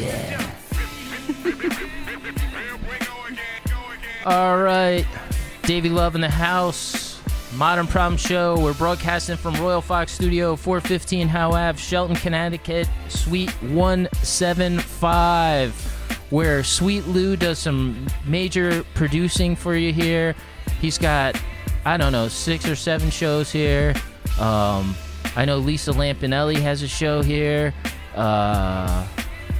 yeah. All right. Davey Love in the house. Modern Problem Show. We're broadcasting from Royal Fox Studio, 415 Howe Ave, Shelton, Connecticut, Suite 175, where Sweet Lou does some major producing for you here. He's got, I don't know, six or seven shows here. Um, I know Lisa Lampanelli has a show here. Uh,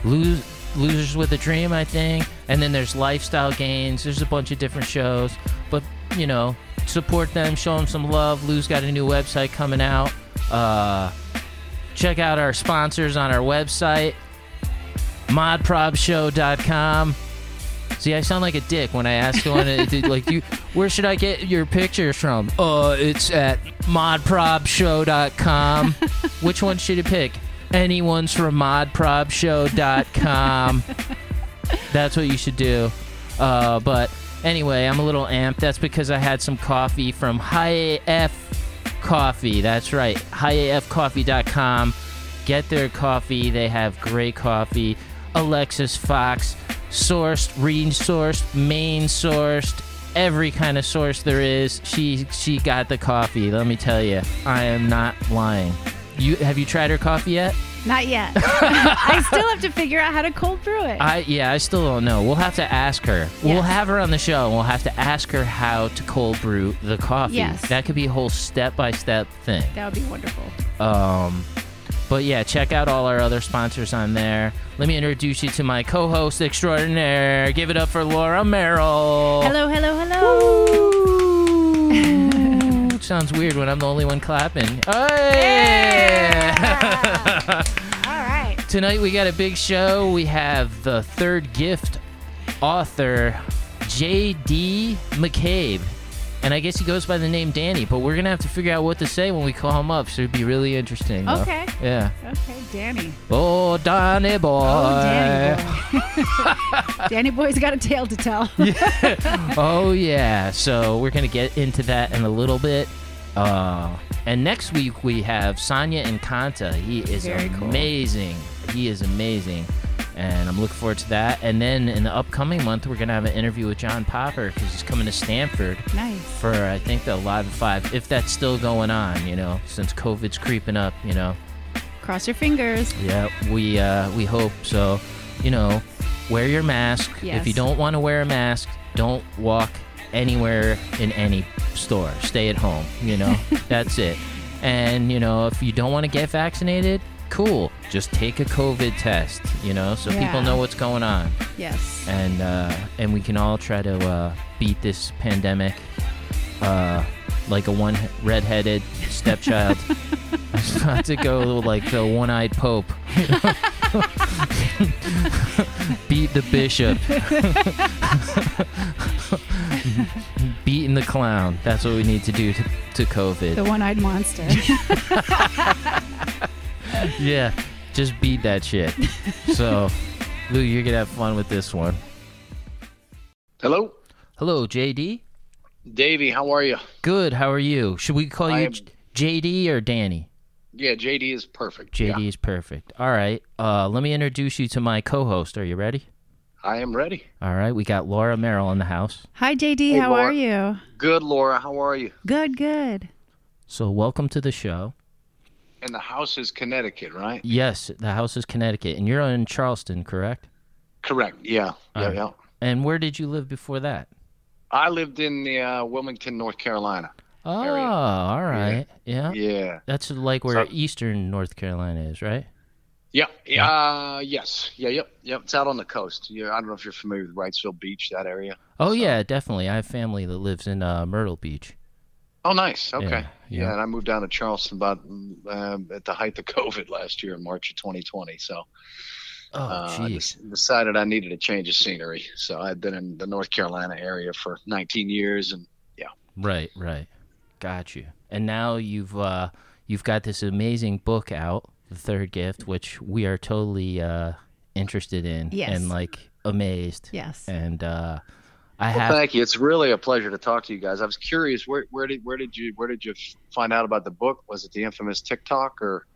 Lose, Losers with a Dream, I think. And then there's Lifestyle Gains. There's a bunch of different shows. But, you know, support them, show them some love. Lou's got a new website coming out. Uh, check out our sponsors on our website, modprobshow.com. See, I sound like a dick when I ask someone, to- like, you, where should I get your pictures from? Uh, it's at modprobshow.com. Which one should you pick? Anyone's from modprobshow.com. That's what you should do. Uh, but anyway, I'm a little amped. That's because I had some coffee from High AF Coffee. That's right, highafcoffee.com. Get their coffee. They have great coffee. Alexis Fox, sourced, resourced, main sourced, every kind of source there is. She she got the coffee. Let me tell you, I am not lying. You have you tried her coffee yet? Not yet. I still have to figure out how to cold brew it. I yeah, I still don't know. We'll have to ask her. We'll Yes. have her on the show. and We'll have to ask her how to cold brew the coffee. Yes. That could be a whole step by step thing. that would be wonderful. Um, but yeah, check out all our other sponsors on there. Let me introduce you to my co-host extraordinaire. Give it up for Laura Merrill. Hello, hello, hello. Ooh, sounds weird when I'm the only one clapping. Hey! All right. Tonight we got a big show. We have the third gift author, J.D. McCabe. And I guess he goes by the name Danny, but we're going to have to figure out what to say when we call him up. So it'd be really interesting. though. Okay. Yeah. Okay, Danny. Oh, Danny oh, boy. Oh, Danny boy. Danny boy's got a tale to tell. oh yeah so we're gonna get into that in a little bit uh, and next week we have Sonia and Kanta. He is Very cool. amazing. He is amazing, and I'm looking forward to that. And then in the upcoming month, we're gonna have an interview with John Popper because he's coming to Stamford nice. for I think the Live at Five, if that's still going on. You know, since COVID's creeping up. You know, Cross your fingers. yeah, we uh, we hope so. You know, wear your mask. Yes. If you don't want to wear a mask, don't walk anywhere in any store. Stay at home. You know, that's it. And you know, if you don't want to get vaccinated, cool. Just take a COVID test. You know, so people know what's going on, Yes. and uh, and we can all try to uh, beat this pandemic. Uh, like a one redheaded stepchild. I just have to go like the one-eyed pope. Beat the bishop. Beating the clown. That's what we need to do to, to COVID. The one-eyed monster. yeah, just beat that shit. So, Lou, you're gonna have fun with this one. Hello, Hello, JD. Davey. How are you? Good. How are you? Should we call I you am- J- JD or Danny? Yeah, JD is perfect. JD Yeah, is perfect. All right. Uh, let me introduce you to my co-host. Are you ready? I am ready. All right. We got Laura Merrill in the house. Hi, JD. Hey, How Laura. are you? Good, Laura. How are you? Good, good. So, welcome to the show. And the house is Connecticut, right? Yes, the house is Connecticut, and you're in Charleston, correct? Correct. Yeah. Yeah. Alright. Yeah. And where did you live before that? I lived in the uh, Wilmington, North Carolina. Oh, Area. all right. Yeah. Yeah. That's like where So- eastern North Carolina is, right? Yeah. Yeah. Uh, yes. Yeah. Yep. Yep. It's out on the coast. Yeah. I don't know if you're familiar with Wrightsville Beach, that area. Oh, yeah, definitely. I have family that lives in uh, Myrtle Beach. Oh, nice. Okay. Yeah, Yeah. yeah. and I moved down to Charleston about um, at the height of COVID last year in March of 2020. So Oh, uh, I jeez. des- decided I needed a change of scenery. So I'd been in the North Carolina area for 19 years, and yeah. Right, right. Got you. And now you've uh, you've got this amazing book out, The Third Gift, which we are totally uh, interested in Yes. and like amazed. Yes. And uh, I Well, have thank you. It's really a pleasure to talk to you guys. I was curious, where, where did where did you where did you find out about the book? Was it the infamous TikTok or?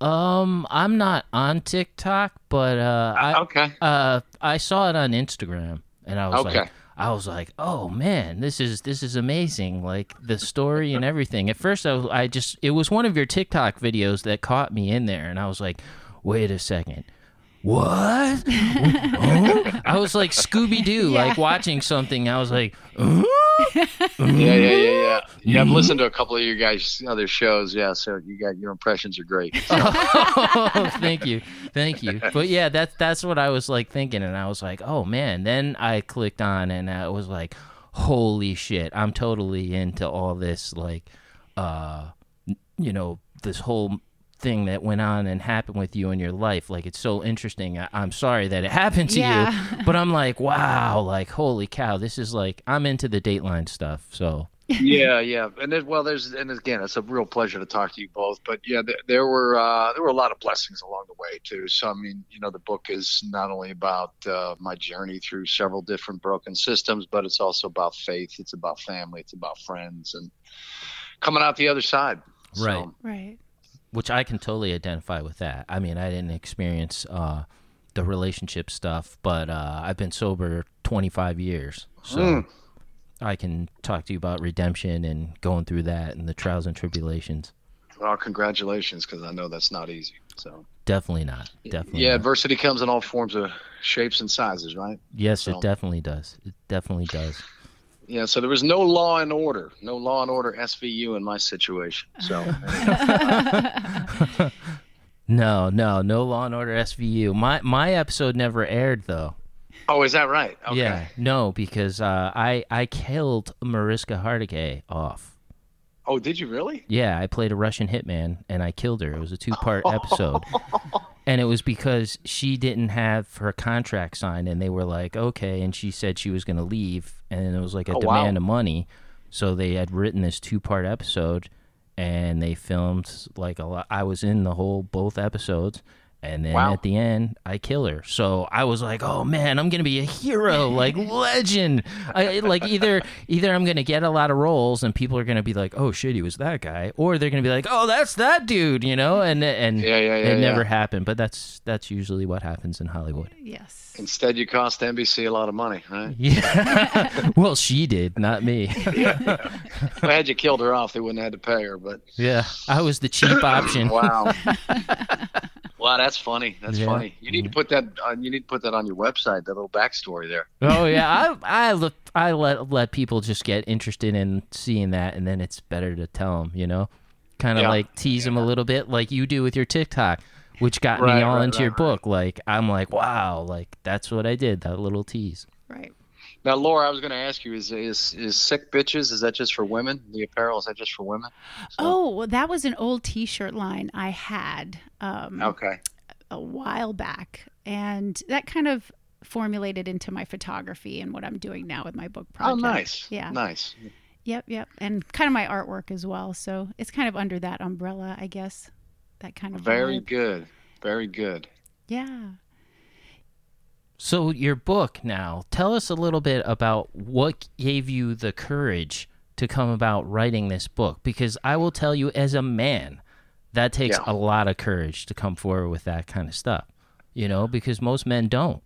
Um, I'm not on TikTok, but uh, I okay. uh I saw it on Instagram, and I was Okay. like, I was like, oh man, this is this is amazing, like the story and everything. At first, I, was- I just it was one of your TikTok videos that caught me in there, and I was like, wait a second. What? Huh? I was like Scooby Doo, Yeah. like watching something. I was like, huh? Yeah, yeah, yeah, yeah. Yeah, I've Mhm. listened to a couple of your guys' other shows. Yeah, so you got your impressions are great. oh, thank you, thank you. But yeah, that's that's what I was like thinking, and I was like, oh man. Then I clicked on, and I was like, holy shit, I'm totally into all this, like, uh, you know, this whole thing that went on and happened with you in your life. Like, it's so interesting. I- I'm sorry that it happened to Yeah. you, but I'm like, wow, like, holy cow, this is like, I'm into the Dateline stuff, so. yeah, yeah, and then, well, there's and again, it's a real pleasure to talk to you both. But yeah, there, there were uh, there were a lot of blessings along the way too. So I mean, you know, the book is not only about uh, my journey through several different broken systems, but it's also about faith. It's about family. It's about friends and coming out the other side. So, Right. Which I can totally identify with that. I mean, I didn't experience uh, the relationship stuff, but uh, I've been sober 25 years, so Mm. I can talk to you about redemption and going through that and the trials and tribulations. Well, congratulations, because I know that's not easy. So Definitely not. Definitely. yeah, not. adversity comes in all forms of shapes and sizes, right? yes, so- it definitely does. It definitely does. Yeah, so there was no law and order, no law and order SVU in my situation. So No, no, no Law and Order SVU. My my episode never aired though. Oh, is that right? Okay. Yeah, no, because uh, I I killed Mariska Hargitay off. Oh, did you really? Yeah, I played a Russian hitman and I killed her. It was a two part episode. And it was because she didn't have her contract signed and they were like, okay. And she said she was going to leave. And it was like a Oh, wow. demand of money. So they had written this two part episode and they filmed like a lot. I was in the whole both episodes. And then Wow. at the end, I kill her. So I was like, "Oh man, I'm gonna be a hero, like legend." I, like either either I'm gonna get a lot of roles, and people are gonna be like, "Oh shit, he was that guy," or they're gonna be like, "Oh, that's that dude," you know. And and Yeah, yeah, yeah, it never happened. But that's that's usually what happens in Hollywood. Yes. Instead, you cost NBC a lot of money, right? Yeah. well, she did, not me. if I had you killed her off, they wouldn't have had to pay her. But yeah, I was the cheap option. wow, wow, that's funny. That's Yeah. funny. You need to put that. On, you need to put that on your website. That little backstory there. Oh yeah, I I look I let let people just get interested in seeing that, and then it's better to tell them, you know, kind of Yeah. like tease them a little bit, like you do with your TikTok, which got Right, me all right, into right, your right. book. Like I'm like, wow, like that's what I did, that little tease. Right. Now, Laura, I was going to ask you: Is is is sick bitches? Is that just for women? The apparel is that just for women? So- Oh, well, that was an old T-shirt line I had um, Okay. A while back, and that kind of formulated into my photography and what I'm doing now with my book oh, project. Oh, nice. Yeah. Nice. Yep, yep, and kind of my artwork as well. So it's kind of under that umbrella, I guess. That kind of Very vibe. good. Very good. Yeah. So your book now, tell us a little bit about what gave you the courage to come about writing this book, because I will tell you, as a man, that takes Yeah. a lot of courage to come forward with that kind of stuff. You know, because most men don't.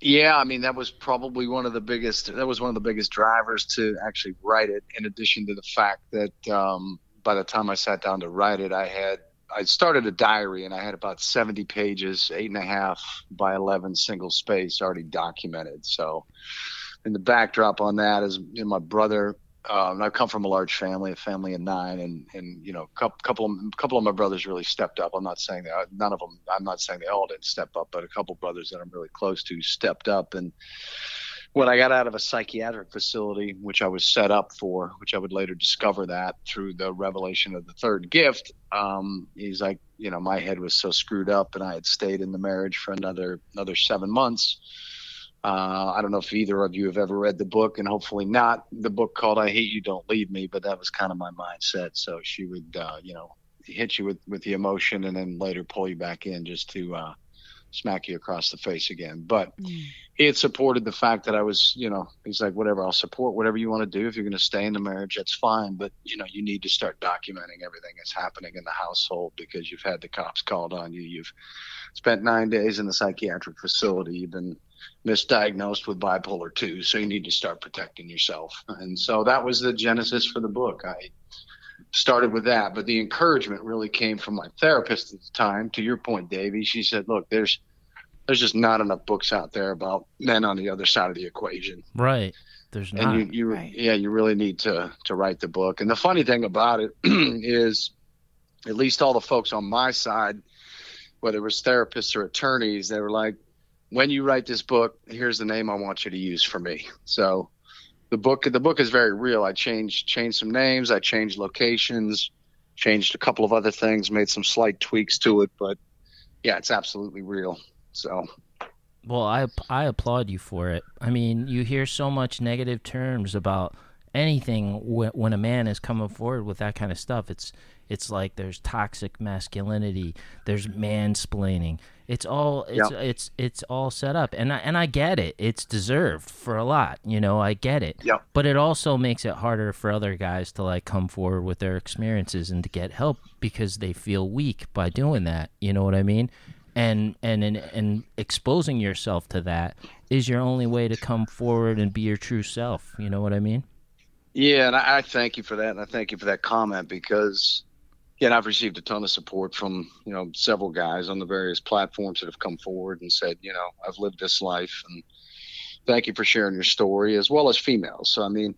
Yeah, I mean that was probably one of the biggest. That was one of the biggest drivers to actually write it. In addition to the fact that um, by the time I sat down to write it, I had I started a diary and I had about seventy pages, eight and a half by eleven single space already documented. So, and the backdrop on that is you know, my brother. Um, I've come from a large family, a family of nine, and and you know, a couple couple of, couple of my brothers really stepped up. I'm not saying that none of them. I'm not saying they all didn't step up, but a couple brothers that I'm really close to stepped up. And when I got out of a psychiatric facility, which I was set up for, which I would later discover that through the revelation of the third gift, um, he's like, you know, my head was so screwed up, and I had stayed in the marriage for another another seven months. Uh, I don't know if either of you have ever read the book, and hopefully not. The book called "I Hate You, Don't Leave Me," but that was kind of my mindset. So she would, uh, you know, hit you with with the emotion, and then later pull you back in just to uh, smack you across the face again. But Mm. it supported the fact that I was, you know, he's like, whatever, I'll support whatever you want to do. If you're going to stay in the marriage, that's fine. But, you know, you need to start documenting everything that's happening in the household because you've had the cops called on you. You've spent nine days in the psychiatric facility. You've been misdiagnosed with bipolar 2. So you need to start protecting yourself. And so that was the genesis for the book. I started with that. But the encouragement really came from my therapist at the time. To your point, Davey, she said, look, there's, there's just not enough books out there about men on the other side of the equation Right. There's not. and you, you right. yeah you really need to to write the book and the funny thing about it is at least all the folks on my side whether it was therapists or attorneys they were like when you write this book here's the name i want you to use for me so the book the book is very real i changed changed some names i changed locations changed a couple of other things made some slight tweaks to it but yeah it's absolutely real so Well, I I applaud you for it. I mean, you hear so much negative terms about anything wh- when a man is coming forward with that kind of stuff. It's it's like there's toxic masculinity, there's mansplaining. It's all it's it's it's all set up, and I and I get it. It's deserved for a lot, you know. I get it. Yep. But it also makes it harder for other guys to like come forward with their experiences and to get help because they feel weak by doing that. You know what I mean? and and and, and exposing yourself to that is your only way to come forward and be your true self you know what i mean Yeah, and I, I thank you for that, and I thank you for that comment because, yeah, I've received a ton of support from you know several guys on the various platforms that have come forward and said, you know, I've lived this life, and thank you for sharing your story, as well as females. So I mean,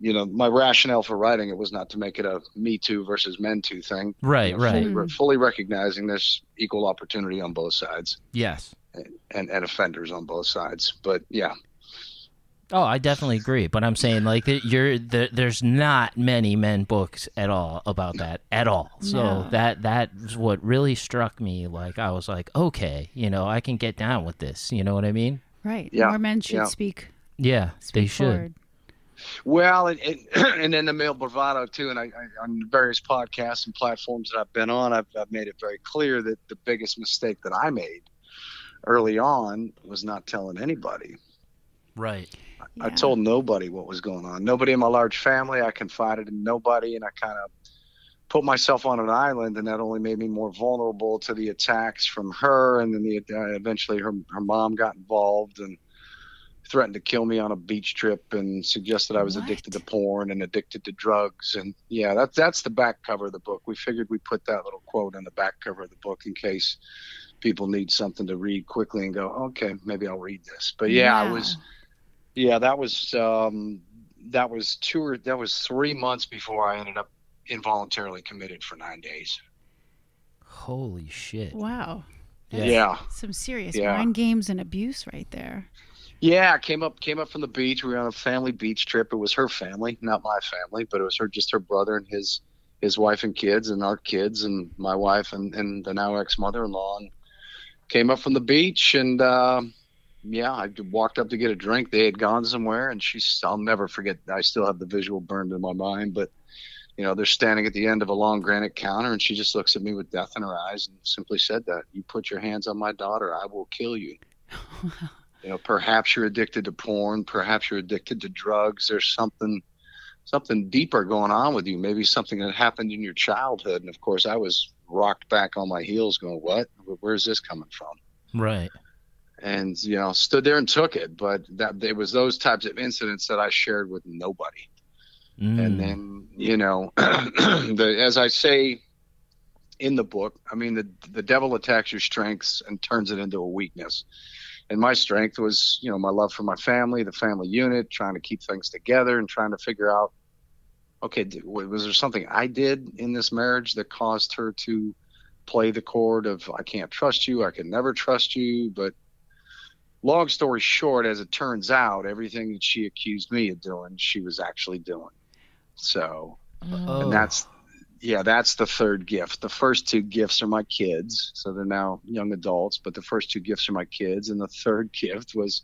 you know, my rationale for writing it was not to make it a Me Too versus Men Too thing. right You know, right Fully, re- fully recognizing there's equal opportunity on both sides yes and, and offenders on both sides. But yeah, oh i definitely agree but i'm saying like you're there, there's not many men books at all about that at all so No. that that's what really struck me like i was like okay you know i can get down with this you know what i mean Right. Yeah, More men should yeah. speak. yeah they should forward. Well, and, and, and then the male bravado too. And I, I, on various podcasts and platforms that I've been on, I've, I've made it very clear that the biggest mistake that I made early on was not telling anybody. right I told nobody what was going on. Nobody in my large family. I confided in nobody, and I kind of put myself on an island, and that only made me more vulnerable to the attacks from her. And then the, uh, eventually, her her mom got involved and threatened to kill me on a beach trip, and suggested I was What? addicted to porn and addicted to drugs. And yeah, that's that's the back cover of the book. We figured we'd put that little quote on the back cover of the book in case people need something to read quickly and go, okay, maybe I'll read this. But yeah, I was. Yeah, that was um, that was two or that was three months before I ended up involuntarily committed for nine days. holy shit Wow. Yeah. Yeah, Some serious Yeah. mind games and abuse right there. yeah. I came up came up from the beach. We were on a family beach trip. It was her family, not my family, but it was her just her brother and his his wife and kids and our kids and my wife and and the now ex mother in law. And came up from the beach and. Uh, yeah, I walked up to get a drink. They had gone somewhere, and she's. I'll never forget. I still have the visual burned in my mind, but you know, they're standing at the end of a long granite counter, and she just looks at me with death in her eyes and simply said that, "You put your hands on my daughter, I will kill you." you know, perhaps you're addicted to porn, perhaps you're addicted to drugs. There's something, something deeper going on with you. Maybe something that happened in your childhood. And of course, I was rocked back on my heels, going, "What? Where's this coming from?" right and you know stood there and took it but that it was those types of incidents that i shared with nobody Mm. and then you know the, as i say in the book i mean the the devil attacks your strengths and turns it into a weakness and my strength was you know my love for my family the family unit trying to keep things together and trying to figure out okay was there something i did in this marriage that caused her to play the chord of i can't trust you i can never trust you but long story short as it turns out everything that she accused me of doing she was actually doing so Oh. and that's yeah that's the third gift the first two gifts are my kids so they're now young adults but the first two gifts are my kids and the third gift was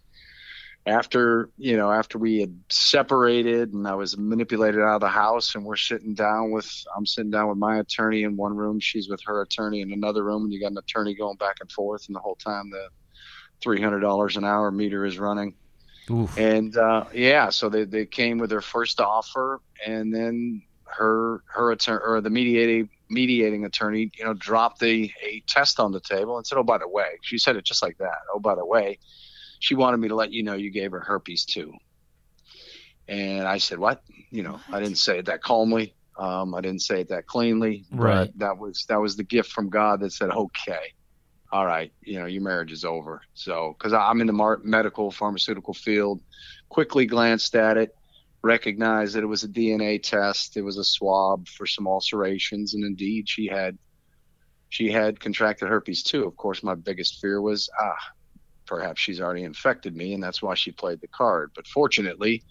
after you know after we had separated and I was manipulated out of the house and we're sitting down with I'm sitting down with my attorney in one room she's with her attorney in another room and you got an attorney going back and forth and the whole time the three hundred dollars an hour meter is running Oof. and uh, yeah so they, they came with their first offer and then her her attorney or the mediating mediating attorney you know dropped the a test on the table and said oh by the way she said it just like that oh by the way she wanted me to let you know you gave her herpes too. And I said, what? You know, what? I didn't say it that calmly. Um, I didn't say it that cleanly. Right. that was that was the gift from God that said, okay, all right, you know, your marriage is over. So, because I'm in the mar- medical pharmaceutical field, quickly glanced at it, recognized that it was a DNA test. It was a swab for some ulcerations, and indeed, she had she had contracted herpes too. Of course, my biggest fear was, ah, perhaps she's already infected me and that's why she played the card. But fortunately,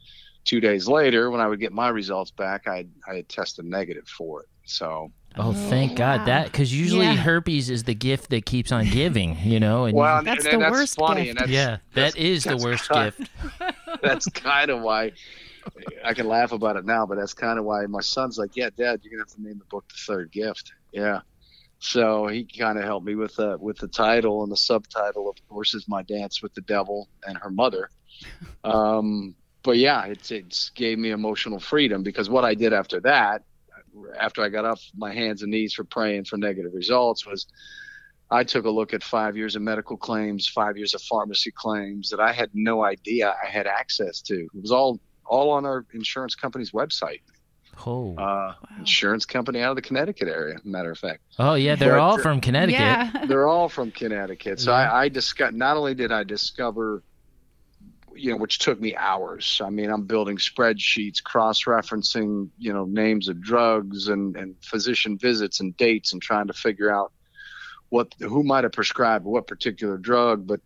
two days later, when I would get my results back, I I had tested negative for it. So. Oh, thank oh, God! Wow. That because usually yeah. herpes is the gift that keeps on giving, you know. And well, that's and, and the that's worst funny, gift. That's, yeah, that is the worst kind, gift. that's kind of why I can laugh about it now, but that's kind of why my son's like, "Yeah, Dad, you're gonna have to name the book the third gift." Yeah, so he kind of helped me with the with the title and the subtitle, of course, is my dance with the devil and her mother. Um, but yeah, it's it gave me emotional freedom because what I did after that, after I got off my hands and knees for praying for negative results, was I took a look at five years of medical claims, five years of pharmacy claims that I had no idea I had access to. It was all all on our insurance company's website. Oh. Uh, wow. Insurance company out of the Connecticut area, matter of fact. Oh yeah, they're but, all from Connecticut. Yeah. they're all from Connecticut. So yeah. I, I discovered. Not only did I discover, you know, which took me hours. I mean, I'm building spreadsheets, cross-referencing, you know, names of drugs and and physician visits and dates, and trying to figure out what who might have prescribed what particular drug, but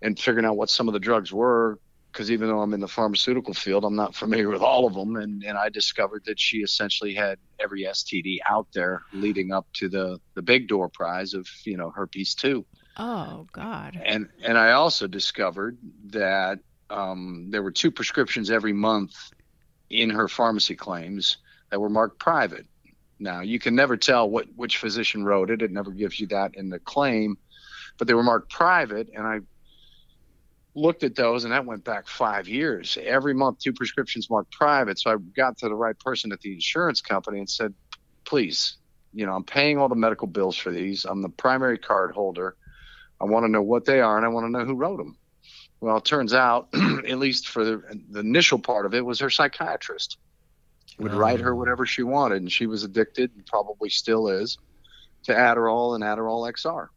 and figuring out what some of the drugs were because even though I'm in the pharmaceutical field, I'm not familiar with all of them. And, and I discovered that she essentially had every STD out there leading up to the, the big door prize of, you know, herpes 2. Oh, God. And, and I also discovered that um, there were two prescriptions every month in her pharmacy claims that were marked private. Now, you can never tell what which physician wrote it. It never gives you that in the claim, but they were marked private. And I looked at those and that went back five years every month two prescriptions marked private so i got to the right person at the insurance company and said please you know i'm paying all the medical bills for these i'm the primary card holder i want to know what they are and i want to know who wrote them well it turns out at least for the, the, initial part of it was her psychiatrist would oh. write her oh. whatever she wanted and she was addicted and probably still is to adderall and adderall xr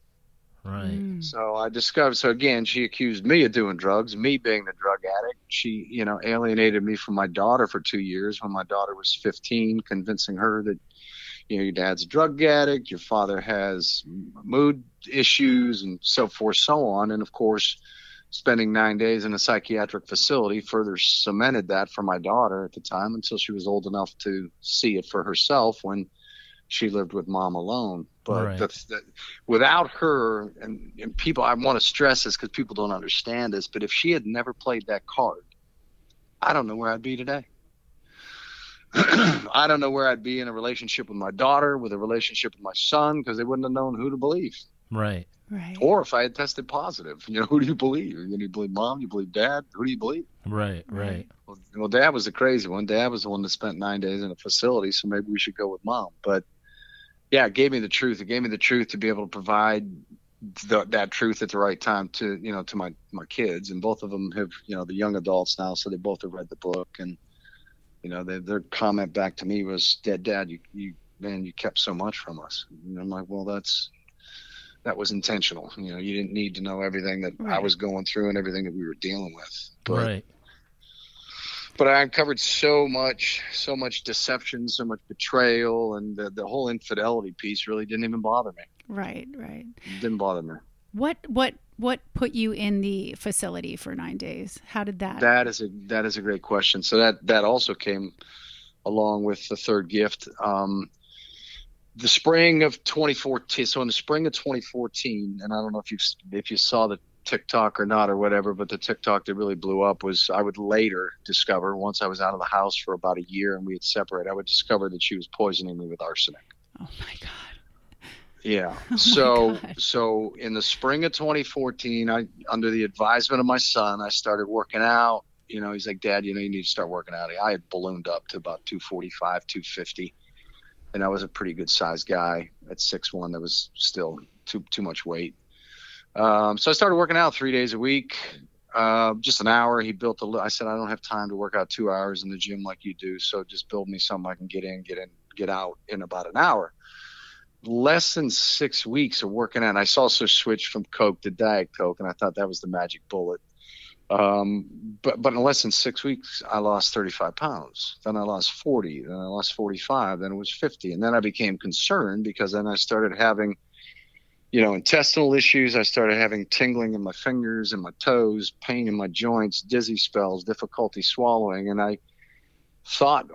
Right. Mm. So I discovered. So again, she accused me of doing drugs, me being the drug addict. She, you know, alienated me from my daughter for two years when my daughter was 15, convincing her that, you know, your dad's a drug addict, your father has mood issues, and so forth, so on. And of course, spending nine days in a psychiatric facility further cemented that for my daughter at the time until she was old enough to see it for herself when she lived with mom alone. But right. the, the, without her, and, and people, I want to stress this because people don't understand this, but if she had never played that card, I don't know where I'd be today. I don't know where I'd be in a relationship with my daughter, with a relationship with my son, because they wouldn't have known who to believe. Right. Right. Or if I had tested positive, you know, who do you believe? You, you believe mom? You believe dad? Who do you believe? Right. Right. Well, well, dad was the crazy one. Dad was the one that spent nine days in a facility, so maybe we should go with mom. But yeah, it gave me the truth. It gave me the truth to be able to provide the, that truth at the right time to you know to my my kids, and both of them have you know the young adults now, so they both have read the book, and you know they, their comment back to me was, "Dad, Dad, you you man, you kept so much from us." And I'm like, well, that's that was intentional. You know, you didn't need to know everything that right. I was going through and everything that we were dealing with. But, right but I uncovered so much, so much deception, so much betrayal, and the, the whole infidelity piece really didn't even bother me. Right, right. It didn't bother me. What what what put you in the facility for nine days? How did that? That is a that is a great question. So that that also came along with the third gift. Um, the spring of 2014. So in the spring of 2014, and I don't know if you if you saw the TikTok or not or whatever, but the TikTok that really blew up was I would later discover once I was out of the house for about a year and we had separated, I would discover that she was poisoning me with arsenic. Oh my god. Yeah. Oh so so in the spring of 2014, I under the advisement of my son, I started working out. You know, he's like, Dad, you know, you need to start working out. I had ballooned up to about 245, 250, and I was a pretty good sized guy at six one. That was still too too much weight. Um, so I started working out three days a week, uh, just an hour. He built a. li- I said I don't have time to work out two hours in the gym like you do, so just build me something I can get in, get in, get out in about an hour less than six weeks of working out. And I also switched from Coke to Diet Coke, and I thought that was the magic bullet. Um, but but in less than six weeks, I lost 35 pounds. Then I lost 40. Then I lost 45. Then it was 50. And then I became concerned because then I started having, you know, intestinal issues. I started having tingling in my fingers and my toes, pain in my joints, dizzy spells, difficulty swallowing, and I thought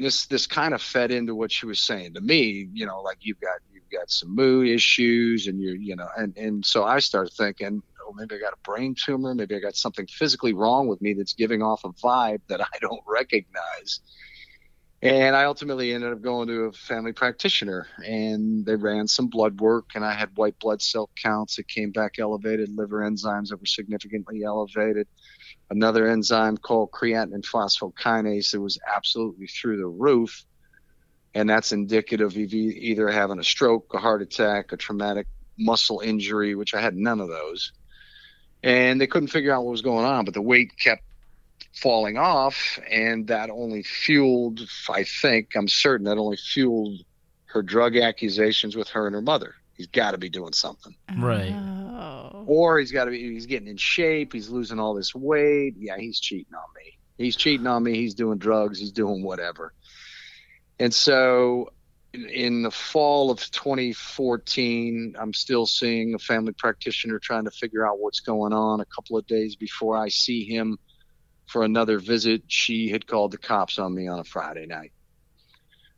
this this kind of fed into what she was saying to me you know like you've got got some mood issues and you're you know and and so i started thinking oh maybe i got a brain tumor. Maybe i got something physically wrong with me that's giving off a vibe that i don't recognize. And i ultimately ended up going to a family practitioner and they ran some blood work and i had white blood cell counts that came back elevated. Liver enzymes that were significantly elevated. Another enzyme called creatine phosphokinase that was absolutely through the roof. And that's indicative of e- either having a stroke, a heart attack, a traumatic muscle injury, which I had none of those. And they couldn't figure out what was going on, but the weight kept falling off. And that only fueled, I think, I'm certain that only fueled her drug accusations with her and her mother. He's got to be doing something Right. Oh. or he's got to be he's getting in shape he's losing all this weight yeah he's cheating on me he's cheating on me he's doing drugs he's doing whatever and so in- in the fall of 2014 i'm still seeing a family practitioner trying to figure out what's going on a couple of days before i see him for another visit she had called the cops on me on a friday night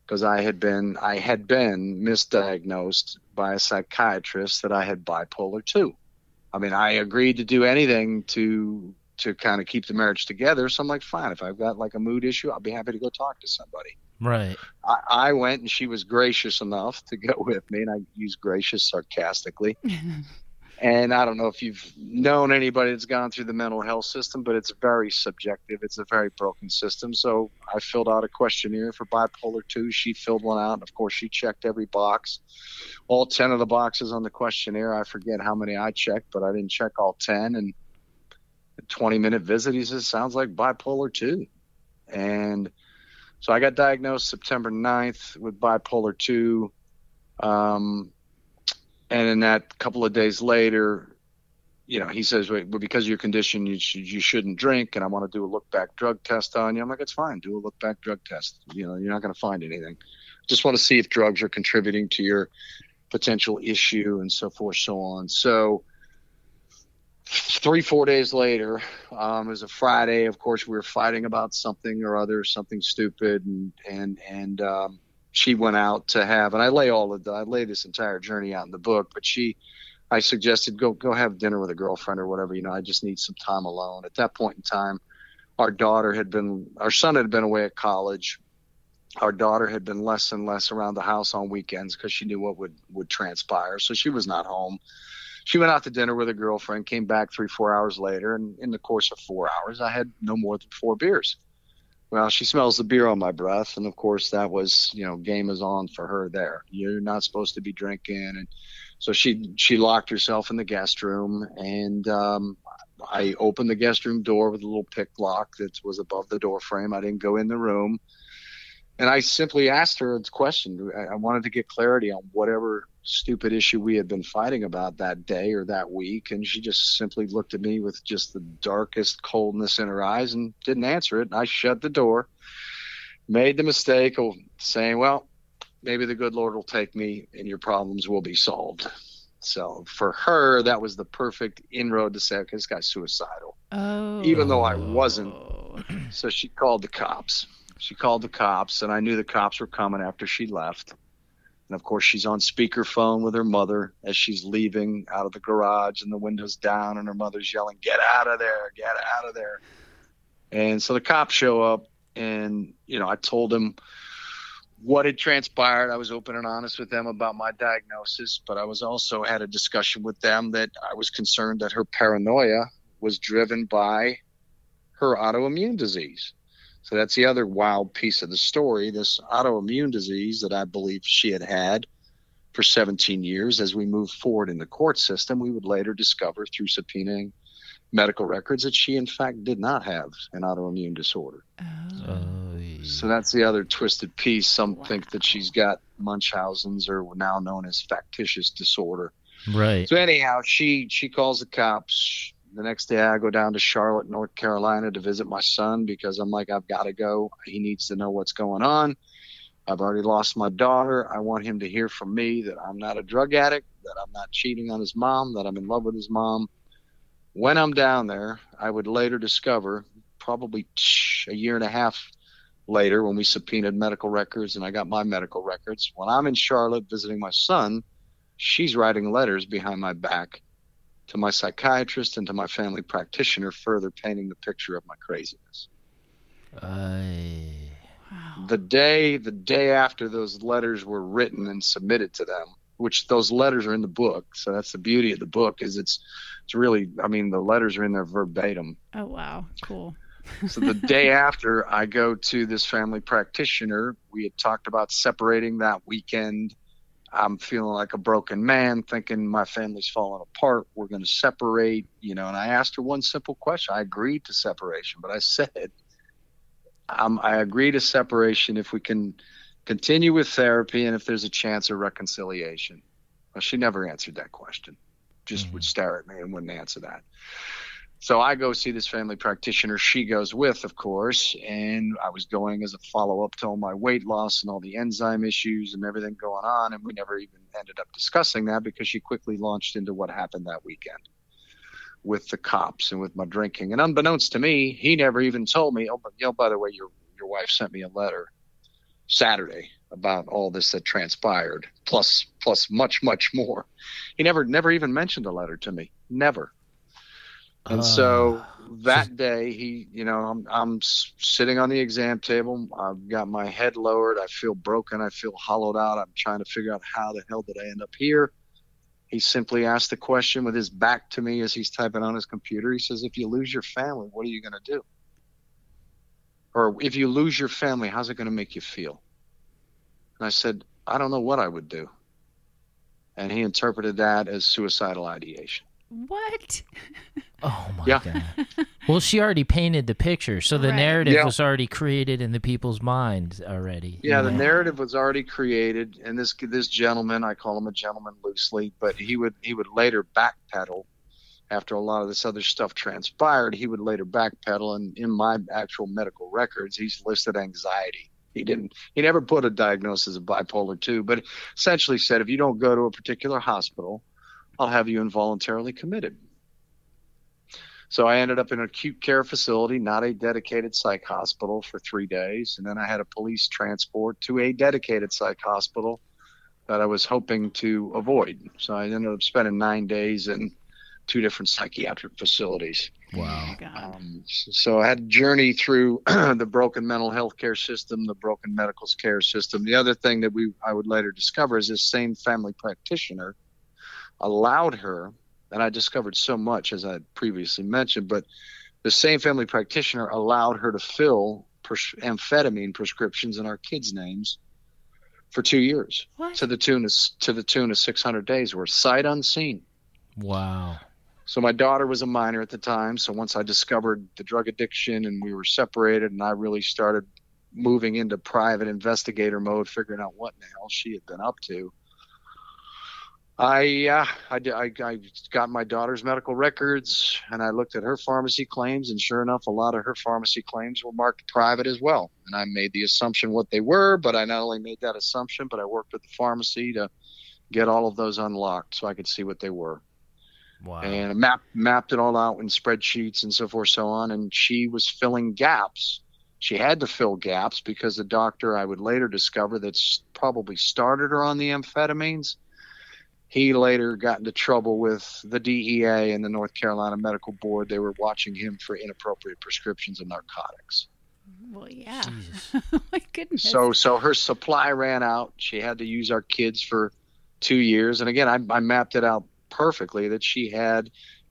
because i had been i had been misdiagnosed by a psychiatrist that i had bipolar 2 I mean, I agreed to do anything to to kind of keep the marriage together. So I'm like, fine, if I've got like a mood issue, I'll be happy to go talk to somebody. Right. I, I went and she was gracious enough to go with me, and I use gracious sarcastically. And I don't know if you've known anybody that's gone through the mental health system, but it's very subjective. It's a very broken system. So I filled out a questionnaire for bipolar 2. She filled one out. And of course, she checked every box. All 10 of the boxes on the questionnaire. I forget how many I checked, but I didn't check all 10. And a 20 minute visit, he says, sounds like bipolar 2. And so I got diagnosed September 9th with bipolar 2. Um, and in that couple of days later, you know, he says, "Wait, well, because of your condition, you sh- you shouldn't drink, and I want to do a look back drug test on you." I'm like, "It's fine. Do a look back drug test. You know, you're not going to find anything. Just want to see if drugs are contributing to your potential issue and so forth, so on." So three, four days later, um, it was a Friday. Of course, we were fighting about something or other, something stupid, and and and um, she went out to have, and I lay all of the, I lay this entire journey out in the book, but she, I suggested go go have dinner with a girlfriend or whatever. You know, I just need some time alone. At that point in time, our daughter had been, our son had been away at college. Our daughter had been less and less around the house on weekends because she knew what would would transpire. So she was not home. She went out to dinner with a girlfriend, came back three, four hours later, and in the course of four hours, I had no more than four beers. Well, she smells the beer on my breath, and of course, that was, you know, game is on for her there. You're not supposed to be drinking, and so she she locked herself in the guest room, and um, I opened the guest room door with a little pick lock that was above the door frame. I didn't go in the room, and I simply asked her a question. I I wanted to get clarity on whatever stupid issue we had been fighting about that day or that week, and she just simply looked at me with just the darkest coldness in her eyes and didn't answer it. And I shut the door, made the mistake of saying, "Well, maybe the good Lord will take me, and your problems will be solved." So for her, that was the perfect inroad to say, "Okay, this guy's suicidal." Oh. Even though I wasn't. Oh. So she called the cops. She called the cops, and I knew the cops were coming after she left. And of course, she's on speakerphone with her mother as she's leaving out of the garage and the windows down, and her mother's yelling, Get out of there, get out of there. And so the cops show up, and, you know, I told them what had transpired. I was open and honest with them about my diagnosis, but I was also had a discussion with them that I was concerned that her paranoia was driven by her autoimmune disease. So that's the other wild piece of the story. This autoimmune disease that I believe she had had for 17 years. As we moved forward in the court system, we would later discover through subpoenaing medical records that she, in fact, did not have an autoimmune disorder. Oh. oh so that's the other twisted piece. Some think that she's got Munchausen's or now known as factitious disorder. Right. So anyhow, she she calls the cops the next day I go down to Charlotte, North Carolina to visit my son because I'm like, I've got to go. He needs to know what's going on. I've already lost my daughter. I want him to hear from me that I'm not a drug addict, that I'm not cheating on his mom, that I'm in love with his mom. When I'm down there, I would later discover, probably a year and a half later, when we subpoenaed medical records and I got my medical records, when I'm in Charlotte visiting my son, she's writing letters behind my back to my psychiatrist and to my family practitioner, further painting the picture of my craziness. I. Wow. The day the day after those letters were written and submitted to them, which those letters are in the book, so that's the beauty of the book is it's it's really I mean the letters are in there verbatim. Oh wow, cool. So the day after I go to this family practitioner, we had talked about separating that weekend I'm feeling like a broken man, thinking my family's falling apart. We're going to separate, you know. And I asked her one simple question. I agreed to separation, but I said, um, I agree to separation if we can continue with therapy and if there's a chance of reconciliation. Well, she never answered that question, just Mhm. would stare at me and wouldn't answer that. So I go see this family practitioner. She goes with, of course, and I was going as a follow up to all my weight loss and all the enzyme issues and everything going on. And we never even ended up discussing that because she quickly launched into what happened that weekend with the cops and with my drinking. And unbeknownst to me, he never even told me, oh, but you know, by the way, your your wife sent me a letter Saturday about all this that transpired, plus plus much much more. He never never even mentioned a letter to me, never. And so Ah. that day, he, you know, I'm, I'm sitting on the exam table. I've got my head lowered. I feel broken. I feel hollowed out. I'm trying to figure out how the hell did I end up here. He simply asked the question with his back to me as he's typing on his computer. He says, If you lose your family, what are you going to do? Or if you lose your family, how's it going to make you feel? And I said, I don't know what I would do. And he interpreted that as suicidal ideation. What? Oh my Yeah. god. Well, she already painted the picture, so the Right. narrative Yeah. was already created in the people's minds already. Yeah, the know? narrative was already created, and this this gentleman, I call him a gentleman loosely, but he would he would later backpedal after a lot of this other stuff transpired. He would later backpedal, and in my actual medical records, he's listed anxiety. He didn't. He never put a diagnosis of bipolar two, but essentially said, if you don't go to a particular hospital, I'll have you involuntarily committed. So I ended up in an acute care facility, not a dedicated psych hospital, for three days. And then I had a police transport to a dedicated psych hospital that I was hoping to avoid. So I ended up spending nine days in two different psychiatric facilities. Oh Wow. Um, so I had to journey through the broken mental health care system, the broken medical care system. The other thing that we I would later discover is this same family practitioner allowed her, and I discovered so much as I previously mentioned, but the same family practitioner allowed her to fill pres- amphetamine prescriptions in our kids' names for two years What? to the tune of to the tune of 600 days worth, sight unseen. Wow. So my daughter was a minor at the time. So once I discovered the drug addiction and we were separated, and I really started moving into private investigator mode, figuring out what in the hell she had been up to. I, uh, I, I, I got my daughter's medical records and I looked at her pharmacy claims, and sure enough, a lot of her pharmacy claims were marked private as well. And I made the assumption what they were, but I not only made that assumption, but I worked with the pharmacy to get all of those unlocked so I could see what they were Wow. and I map, mapped it all out in spreadsheets and so forth so on and she was filling gaps She had to fill gaps because the doctor, I would later discover, that's probably started her on the amphetamines. He later got into trouble with the DEA and the North Carolina Medical Board. They were watching him for inappropriate prescriptions of narcotics. Well, yeah. Oh my goodness. So, so her supply ran out. She had to use our kids for two years. And again, I, I mapped it out perfectly that she had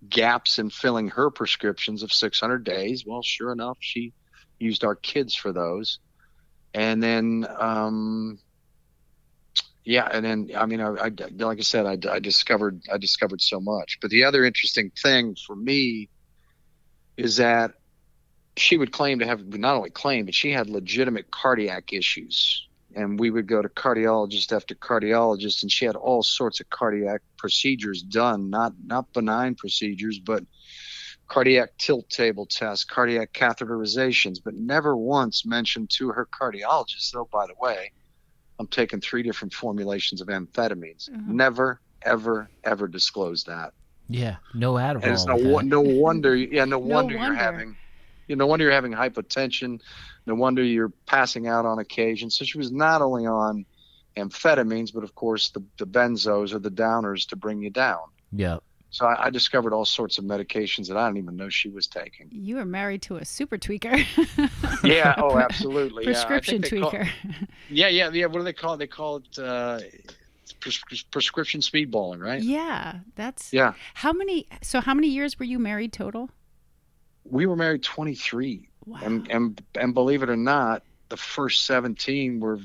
gaps in filling her prescriptions of 600 days. Well, sure enough, she used our kids for those. And then, um, yeah, and then I mean, I, I like I said, I, I discovered I discovered so much. But the other interesting thing for me is that she would claim to have not only claim, but she had legitimate cardiac issues. And we would go to cardiologist after cardiologist, and she had all sorts of cardiac procedures done, not not benign procedures, but cardiac tilt table tests, cardiac catheterizations, but never once mentioned to her cardiologist, though, by the way, I'm taking three different formulations of amphetamines. Mhm. Never, ever, ever disclose that. Yeah, no Adderall. And it's no, with wo- that. no wonder, yeah, no, No wonder, you're having, you know, no wonder you're having hypotension. No wonder you're passing out on occasion. So she was not only on amphetamines, but of course the, the benzos or the downers to bring you down. Yep. So I, I discovered all sorts of medications that I didn't even know she was taking. you were married to a super tweaker. Yeah. Oh, absolutely. Prescription yeah, they call- tweaker. yeah, yeah, yeah. What do they call it? They call it uh, pres- prescription speedballing, right? yeah, that's. Yeah. How many? So how many years were you married total? We were married 23. Wow. and and and believe it or not, the first 17 were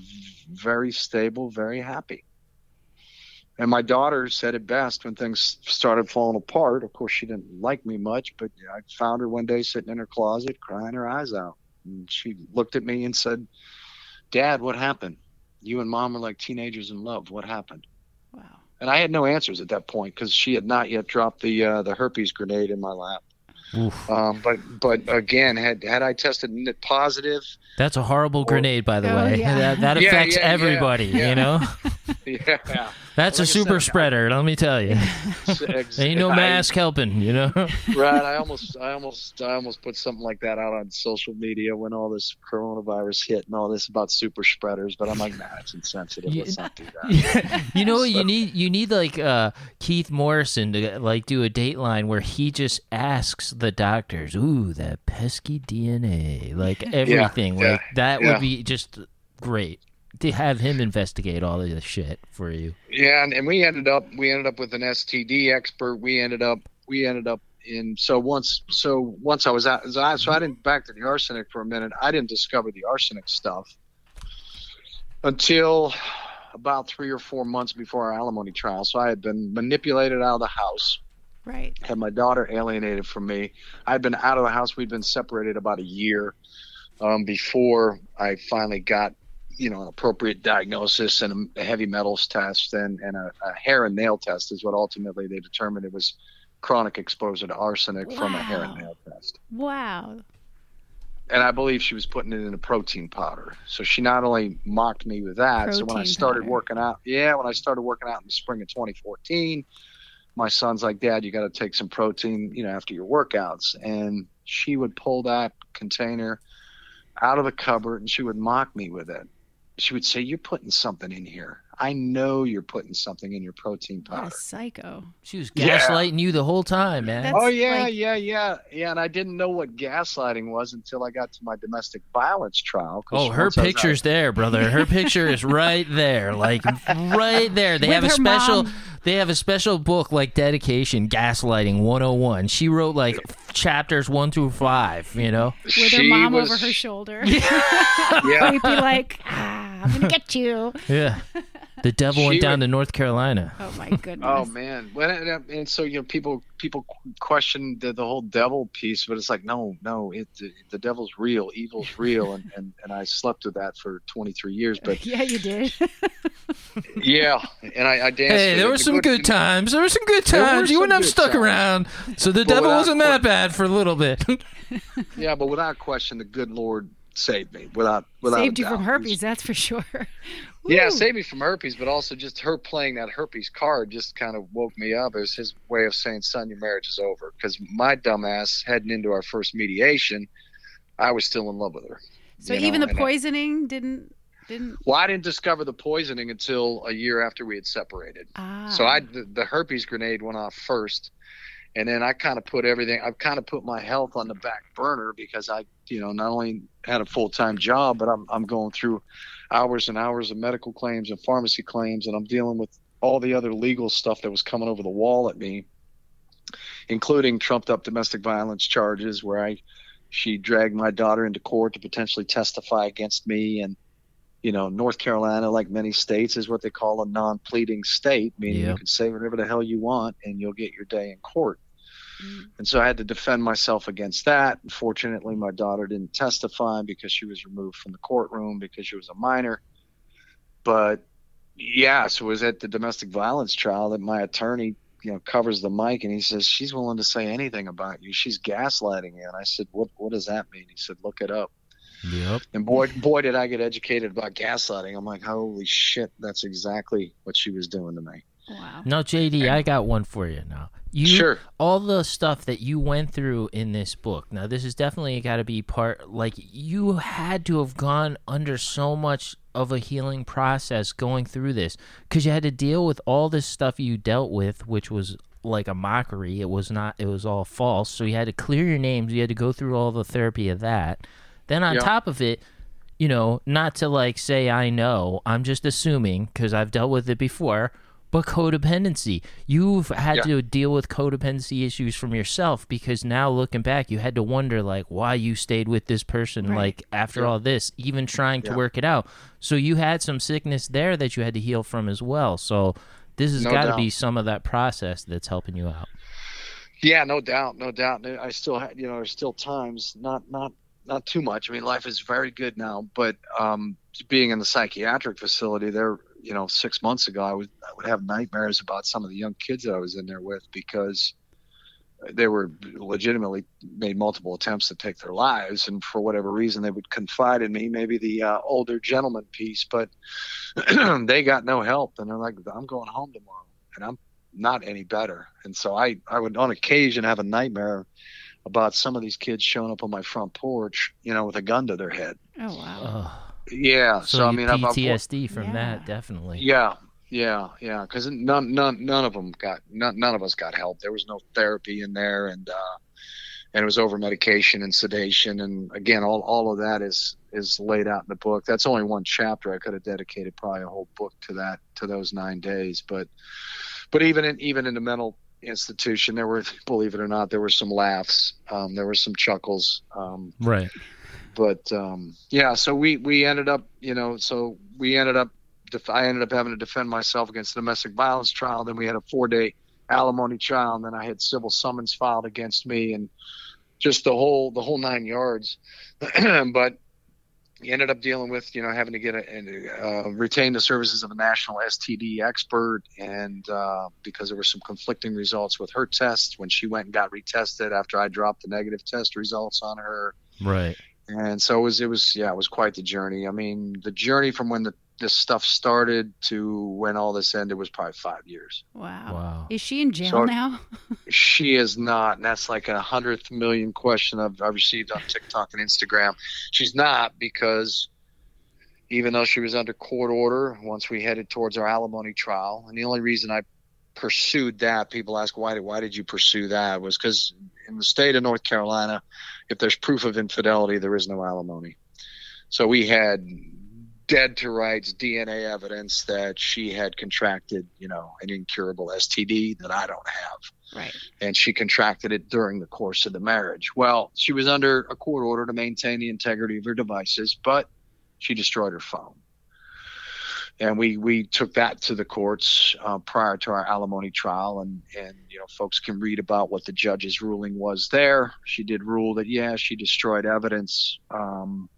very stable, very happy. And my daughter said it best when things started falling apart. Of course, she didn't like me much, but I found her one day sitting in her closet, crying her eyes out. And she looked at me and said, "Dad, what happened? You and Mom are like teenagers in love. What happened?" wow. And I had no answers at that point because she had not yet dropped the uh, the herpes grenade in my lap. Um, but but again, had had I tested positive, That's a horrible grenade, by the Oh, way. yeah. That, that affects yeah, yeah, everybody, yeah. you know? yeah, That's Like I a super said, spreader, let me tell you. Ain't no I- mask helping, you know? right. I almost, I almost, I almost put something like that out on social media when all this coronavirus hit and all this about super spreaders. But I'm like, nah, it's insensitive. Let's not do that. you know what you need? You need like uh, Keith Morrison to like do a Dateline where he just asks the doctors, "Ooh, that pesky DNA," like everything. yeah, like that yeah. would be just great to have him investigate all of this shit for you. Yeah, and, and we ended up, we ended up with an STD expert. We ended up, we ended up in. So once, so once I was out, so I, so I didn't back to the arsenic for a minute. I didn't discover the arsenic stuff until about three or four months before our alimony trial. So I had been manipulated out of the house. Right. had my daughter alienated from me. I'd been out of the house. We'd been separated about a year um, before I finally got, you know, an appropriate diagnosis and a heavy metals test and, and a, a hair and nail test is what ultimately they determined it was chronic exposure to arsenic from a hair and nail test. Wow. And I believe she was putting it in a protein powder. So she not only mocked me with that. so when I started powder. working out, yeah, when I started working out in the spring of 2014, my son's like, Dad, you got to take some protein, you know, after your workouts. And she would pull that container out of the cupboard and she would mock me with it. She would say, You're putting something in here. I know you're putting something in your protein What a powder. psycho. She was Yeah. gaslighting you the whole time, man. That's- Oh yeah, like- yeah, yeah, yeah. And I didn't know what gaslighting was until I got to my domestic violence trial. Oh, her once I out- picture's there, brother. Her picture is right there, like right there. They With have a special. mom. They have a special book like dedication, gaslighting 101. She wrote like chapters one through five. You know. With her She mom was- over her shoulder. Yeah, yeah. Creepy, like, ah, I'm gonna get you. Yeah. The devil went down would- to North Carolina. Oh my goodness. Oh man, well, and, and so you know, people people question the, the whole devil piece, but it's like, no, no, it the, the devil's real, evil's real, and, and and I slept with that for 23 years, but yeah, you did. yeah, and I, I danced. Hey, there were some good times. There were some good There were times. You wouldn't have stuck times. around. So the But devil wasn't that bad for a little bit. Yeah, but without question, the good Lord saved me. Without without Saved you from herpes, that's for sure. Yeah, saved me from herpes, but also just her playing that herpes card just kind of woke me up. It was his way of saying, "Son, your marriage is over." Because my dumbass heading into our first mediation, I was still in love with her. So you know, even the and I- poisoning didn't didn't. well, I didn't discover the poisoning until a year after we had separated. Ah. So I the, the herpes grenade went off first, and then I kind of put everything. I've kind of put my health on the back burner because I, you know, not only had a full time job, but I'm I'm going through hours and hours of medical claims and pharmacy claims, and I'm dealing with all the other legal stuff that was coming over the wall at me, including trumped up domestic violence charges where I she dragged my daughter into court to potentially testify against me and you know north carolina like many states is what they call a non-pleading state meaning you can say whatever the hell you want and you'll get your day in court. Mm. and so i had to defend myself against that. Unfortunately my daughter didn't testify because she was removed from the courtroom because she was a minor. But yeah so it was at the domestic violence trial that my attorney you know covers the mic and he says she's willing to say anything about you. She's gaslighting you. And i said what what does that mean? He said look it up Yep. and boy, boy, did I get educated about gaslighting. I'm like, holy shit, that's exactly what she was doing to me. Wow. Now, JD, I got one for you now. You, Sure. all the stuff that you went through in this book. Now, this is definitely got to be part. Like you had to have gone under so much of a healing process going through this because you had to deal with all this stuff you dealt with, which was like a mockery. It was not. It was all false. So you had to clear your names. You had to go through all the therapy of that. Then on Yeah. top of it, you know, not to like say I know, I'm just assuming because I've dealt with it before. But codependency, you've had Yeah. to deal with codependency issues from yourself because now looking back, you had to wonder like why you stayed with this person Right. like after Yeah. all this, even trying to work it out. So you had some sickness there that you had to heal from as well. So this has No got to be some of that process that's helping you out. Yeah, no doubt, no doubt. I still, had, you know, there's still times, not, not, not too much. I mean, life is very good now, but um, being in the psychiatric facility there, you know, six months ago, I would, I would have nightmares about some of the young kids that I was in there with because they were legitimately made multiple attempts to take their lives, and for whatever reason, they would confide in me, maybe the uh, older gentleman piece, but they got no help, and they're like, "I'm going home tomorrow," and I'm not any better. And so I, I would on occasion have a nightmare about some of these kids showing up on my front porch, you know, with a gun to their head. Oh wow. Ugh. Yeah. so So, I you mean, I've, I've, PTSD from Yeah. that definitely. yeah, yeah, yeah. Because none, none, none of them got none, none of us got help. There was no therapy in there, and uh, and it was over medication and sedation, and again, all all of that is is laid out in the book. That's only one chapter. I could have dedicated probably a whole book to that to those nine days, but but even in even in the mental institution, there were, believe it or not, there were some laughs, um, there were some chuckles. Um, Right. but um, yeah, so we we ended up, you know, so we ended up, def- I ended up having to defend myself against a domestic violence trial. Then we had a four day alimony trial, and then I had civil summons filed against me, and just the whole the whole nine yards. but you ended up dealing with, you know, having to get a, and, uh, retain the services of a national STD expert, and uh, because there were some conflicting results with her test when she went and got retested after I dropped the negative test results on her. Right. and so it was it was yeah it was quite the journey. I mean the journey from when the, this stuff started to when all this ended was probably five years Wow. Wow. Is she in jail So- now? she is not and that's like a hundredth million question I've, I've received on tiktok and instagram she's not because even though she was under court order once we headed towards our alimony trial and the only reason i pursued that people ask why did why did you pursue that was because in the state of north carolina if there's proof of infidelity there is no alimony so we had dead to rights dna evidence that she had contracted you know an incurable std that i don't have Right. and she contracted it during the course of the marriage. Well, she was under a court order to maintain the integrity of her devices, but she destroyed her phone. And we, we took that to the courts uh, prior to our alimony trial, and, and you know folks can read about what the judge's ruling was there. She did rule that yeah she destroyed evidence, um,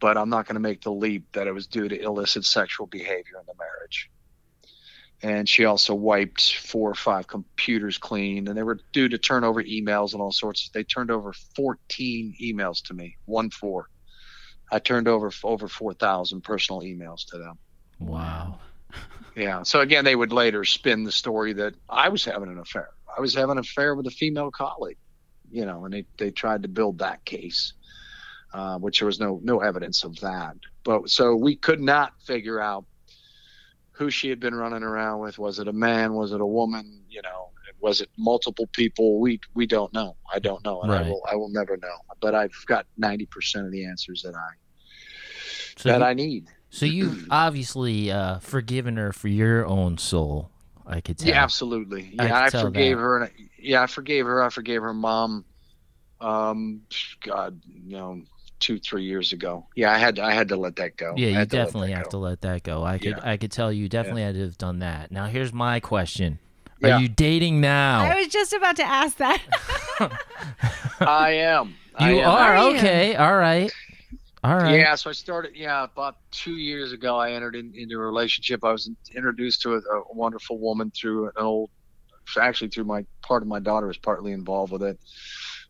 but I'm not going to make the leap that it was due to illicit sexual behavior in the marriage. And she also wiped four or five computers clean and they were due to turn over emails and all sorts. They turned over 14 emails to me one four i turned over over 4000 personal emails to them. Wow. yeah so again they would later spin the story that i was having an affair. I was having an affair with a female colleague you know and they, they tried to build that case uh, which there was no no evidence of that. But so we could not figure out who she had been running around with. Was it a man? Was it a woman? You know, was it multiple people? We we don't know. I don't know, and Right. I will I will never know. But I've got ninety percent of the answers that I So, that you, I need. so you've obviously uh, forgiven her for your own soul. I could tell. Yeah, absolutely. Yeah, could I, forgave that. her. And I, yeah, I forgave her. I forgave her mom. Um, God, you know, two three years ago. Yeah, I had to, I had to let that go. Yeah, you had to let definitely have go. to let that go. I could Yeah. I could tell you definitely had to have done that. Now here's my question. Yeah. Are you dating now? I was just about to ask that. I am. I you am. are Are you? okay. All right. All right. Yeah, so I started. Yeah, about two years ago, I entered in, into a relationship. I was introduced to a, a wonderful woman through an old, actually through my part of my daughter was partly involved with it,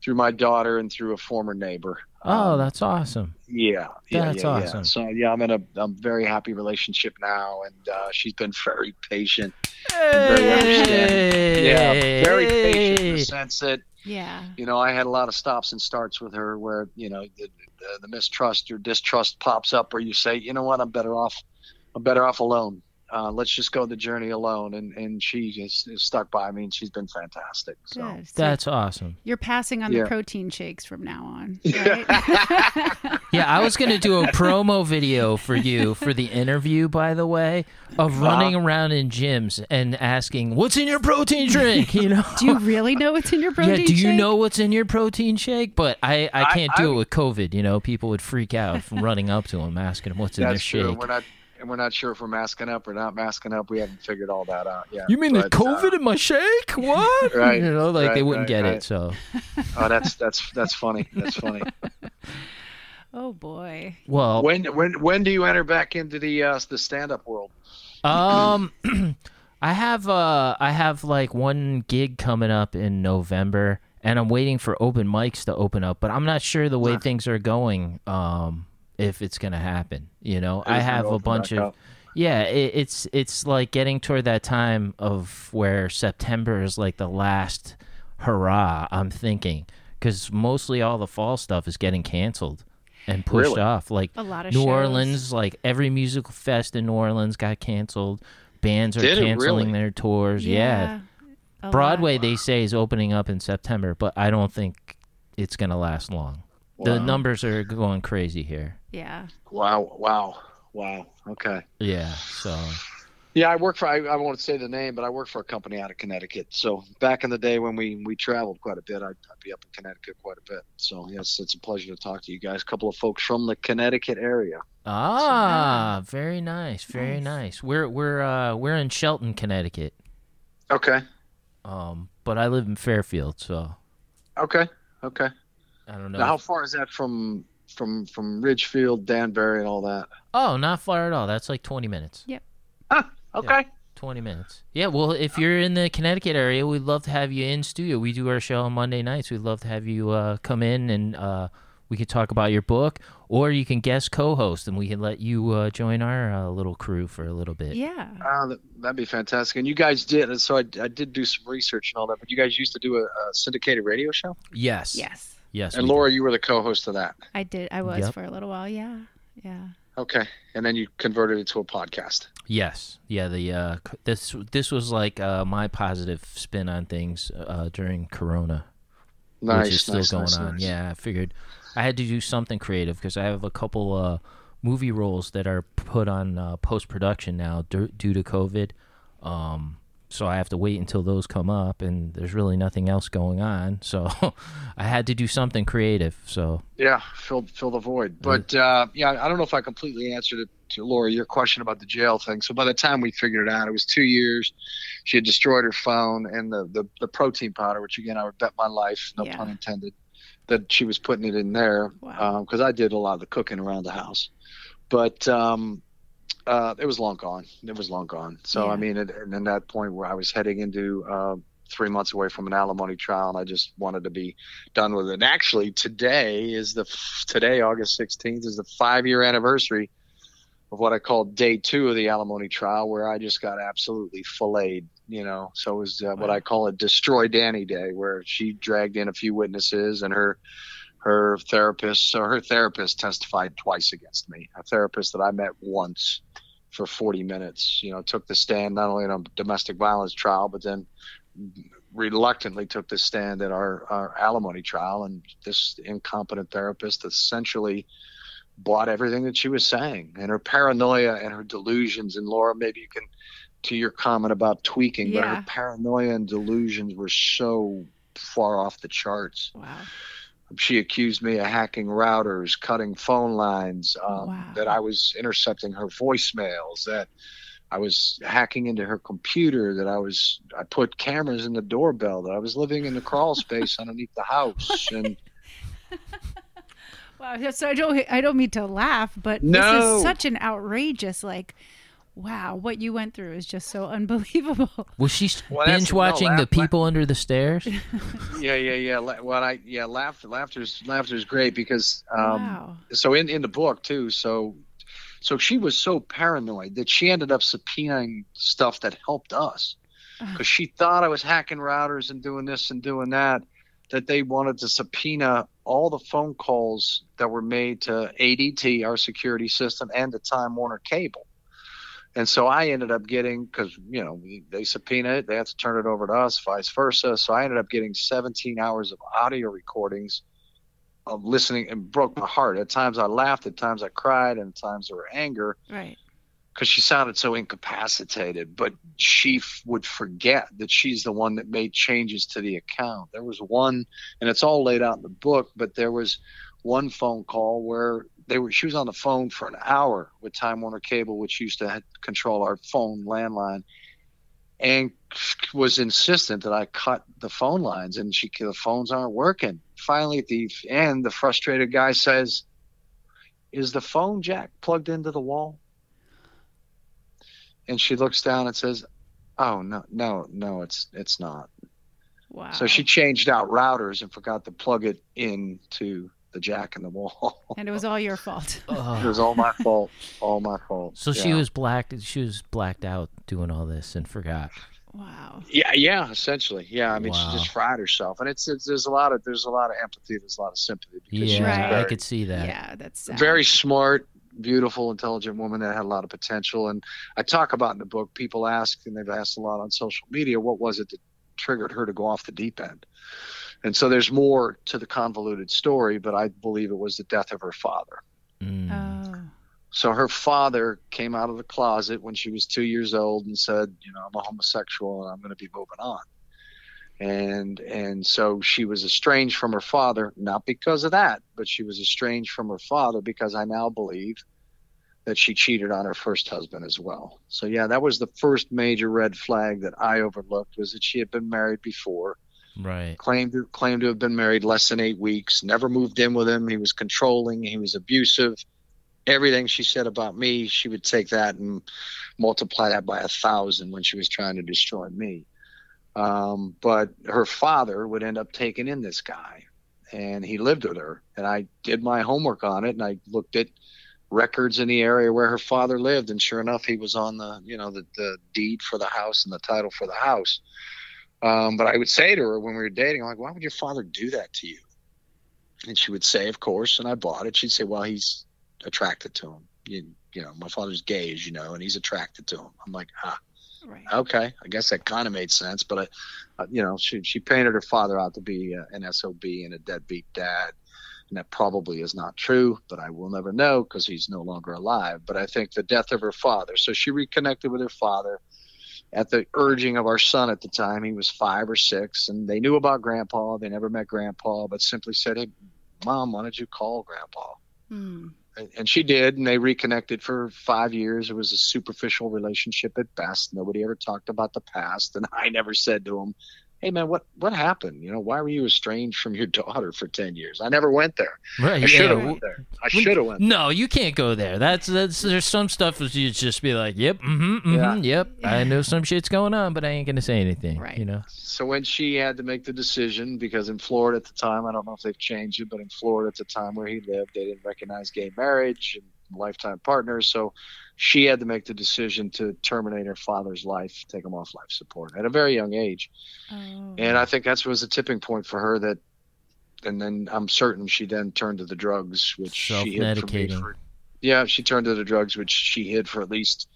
through my daughter and through a former neighbor. Oh, Um, that's awesome. Yeah, yeah, That's yeah, awesome. Yeah. So yeah, I'm in a I'm very happy relationship now, and uh, she's been very patient. very understanding. Yeah, very patient in the sense that yeah. you know I had a lot of stops and starts with her where you know the, the, the mistrust or distrust pops up, where you say, you know what, I'm better off, I'm better off alone. Uh, let's just go the journey alone, and and she is, is stuck by me, and she's been fantastic. So. Good. So That's awesome. you're passing on Yeah. the protein shakes from now on, right? Yeah, I was gonna do a promo video for you for the interview, by the way, of running around in gyms and asking, "What's in your protein drink?" You know. do you really know what's in your protein yeah, do you shake? know what's in your protein shake? But I, I I- can't do I- it with COVID. You know, people would freak out from running up to him asking him what's in their That's true. shake. We're not and we're not sure if we're masking up or not masking up. We haven't figured all that out yet. You mean the But, uh, COVID in my shake? What? Right, You know, like they wouldn't right, get right. it. So, oh, that's that's that's funny. That's funny. Oh boy. well, when when when do you enter back into the uh, the stand up world? Um, I have uh, I have like one gig coming up in November, and I'm waiting for open mics to open up. But I'm not sure the way Huh. things are going. Um, if it's gonna happen, you know, I have a bunch of. up. Yeah, it, it's it's like getting toward that time of where September is like the last hurrah. I'm thinking because mostly all the fall stuff is getting canceled and pushed Really? off. Like A lot of New shows. Orleans, like every musical fest in New Orleans got canceled. Bands are Did canceling really? their tours. Yeah, a lot. Broadway they say is opening up in September, but I don't think it's gonna last long. The numbers are going crazy here. Yeah. Wow! Wow! Wow! Okay. Yeah, so Yeah, I work for. I, I won't say the name, but I work for a company out of Connecticut. So back in the day when we we traveled quite a bit, I'd, I'd be up in Connecticut quite a bit. So yes, it's a pleasure to talk to you guys. A couple of folks from the Connecticut area. ah, very nice, very Nice. nice. We're we're uh we're in Shelton, Connecticut. Okay. Um, but I live in Fairfield, so Okay. Okay. I don't know. Now, how far is that from from from Ridgefield, Danbury, and all that? oh, not far at all. That's like twenty minutes. Ah, okay. 20 minutes. Yeah, well, if you're in the Connecticut area, we'd love to have you in studio. We do our show on Monday nights. We'd love to have you uh, come in and uh, we could talk about your book, or you can guest co-host, and we can let you uh, join our uh, little crew for a little bit. Yeah. Uh, that, that'd be fantastic. And you guys did, and so I, I did do some research and all that. But you guys used to do a, a syndicated radio show, Yes. Yes. Yes. and we do. Laura, you were the co-host of that. I did. I was Yep. for a little while. Yeah. Yeah. Okay, and then you converted it to a podcast. Yes. Yeah. The uh, this this was like uh, my positive spin on things uh, during Corona. Nice, which is still nice, going nice, on. nice. Yeah, I figured I had to do something creative because I have a couple uh, movie roles that are put on uh, post production now due, due to COVID. Um, so I have to wait until those come up, and there's really nothing else going on. So I had to do something creative. So Yeah, fill fill the void. But uh, yeah, I don't know if I completely answered it to Laura your question about the jail thing. So by the time we figured it out, it was two years. She had destroyed her phone and the the, the protein powder, which again I would bet my life, no Yeah. pun intended, that she was putting it in there Wow. because I did a lot of the cooking around the house. But um, uh, it was long gone. It was long gone. So Yeah. I mean, and at that point where I was heading into uh, three months away from an alimony trial, and I just wanted to be done with it. And actually, today is the today August 16th is the five year anniversary of what I call day two of the alimony trial, where I just got absolutely filleted. You know, so it was uh, what I call a destroy Danny day, where she dragged in a few witnesses and her her therapist, so her therapist testified twice against me. A therapist that I met once for 40 minutes, you know, took the stand not only in a domestic violence trial, but then reluctantly took the stand at our, our alimony trial. And this incompetent therapist essentially bought everything that she was saying and her paranoia and her delusions. And Laura, maybe you can, to your comment about tweaking, Yeah. but her paranoia and delusions were so far off the charts. Wow. She accused me of hacking routers, cutting phone lines, um, Wow. that I was intercepting her voicemails, that I was hacking into her computer, that I was I put cameras in the doorbell, that I was living in the crawl space underneath the house, and Wow. So I don't I don't mean to laugh, but this is such an outrageous like wow, what you went through is just so unbelievable. Was she Well, that's- binge no, watching laugh- the people under the stairs? yeah, yeah, yeah. Well, I yeah, laughter, laughter's laughter's great because um, wow. so in in the book too so so she was so paranoid that she ended up subpoenaing stuff that helped us because she thought i was hacking routers and doing this and doing that that they wanted to subpoena all the phone calls that were made to adt our security system and to time warner cable and so i ended up getting because you know they subpoena it they have to turn it over to us vice versa so i ended up getting 17 hours of audio recordings of listening and broke my heart. At times I laughed, at times I cried, and at times there were anger Right. because she sounded so incapacitated. But she f- would forget that she's the one that made changes to the account. There was one, and it's all laid out in the book, but there was one phone call where they were she was on the phone for an hour with Time Warner Cable, which used to control our phone landline, and was insistent that I cut the phone lines, and she the phones aren't working. Finally, at the end, the frustrated guy says, "Is the phone jack plugged into the wall?" And she looks down and says, "Oh no, no, no, it's it's not." Wow. So she changed out routers and forgot to plug it into the jack in the wall. and it was all your fault. it was all my fault. All my fault. So she was blacked. She was blacked out doing all this and forgot. Wow. Yeah, yeah, essentially. Yeah, I mean, Wow. she just fried herself, and it's, it's there's a lot of there's a lot of empathy, there's a lot of sympathy because Yeah, Right. I could see that. Yeah, that's sad. very smart, beautiful, intelligent woman that had a lot of potential. And I talk about in the book. People ask, and they've asked a lot on social media, what was it that triggered her to go off the deep end? And so there's more to the convoluted story, but I believe it was the death of her father. Mm. Oh. So her father came out of the closet when she was two years old and said, you know, I'm a homosexual and I'm going to be moving on. And and so she was estranged from her father, not because of that, but she was estranged from her father because I now believe that she cheated on her first husband as well. So yeah, that was the first major red flag that I overlooked was that she had been married before Right. claimed to, claimed to have been married less than eight weeks, never moved in with him. He was controlling, he was abusive. Everything she said about me, she would take that and multiply that by a thousand when she was trying to destroy me. Um, but her father would end up taking in this guy, and he lived with her. And I did my homework on it, and I looked at records in the area where her father lived, and sure enough, he was on the you know the, the deed for the house and the title for the house. Um, but I would say to her when we were dating, I'm like, why would your father do that to you? And she would say, of course. And I bought it. She'd say, well, he's attracted to him. You, you know, my father's gay, as you know, and he's attracted to him. I'm like, ah, Right. okay. I guess that kind of made sense. But, I, uh, you know, she, she painted her father out to be uh, an SOB and a deadbeat dad. And that probably is not true, but I will never know because he's no longer alive. But I think the death of her father. So she reconnected with her father at the urging of our son at the time. He was five or six, and they knew about Grandpa. They never met Grandpa, but simply said, "Hey, Mom, why don't you call Grandpa?" Hmm. And- And she did, and they reconnected for five years. It was a superficial relationship at best. Nobody ever talked about the past, and I never said to him, "Hey, man, what what happened? You know, why were you estranged from your daughter for ten years?" I never went there. Right. I should have w- went there. I should have went. No, you can't go there. That's that's there's some stuff that you just be like, yep, mm-hmm, mm-hmm, Yeah. yep. I know some shit's going on, but I ain't gonna say anything. Right. You know. So when she had to make the decision, because in Florida at the time, I don't know if they've changed it, but in Florida at the time where he lived, they didn't recognize gay marriage and lifetime partners. So she had to make the decision to terminate her father's life, take him off life support at a very young age. Oh. And I think that was a tipping point for her that and then I'm certain she then turned to the drugs, which she hid from me for. Yeah, she turned to the drugs, which she hid for at least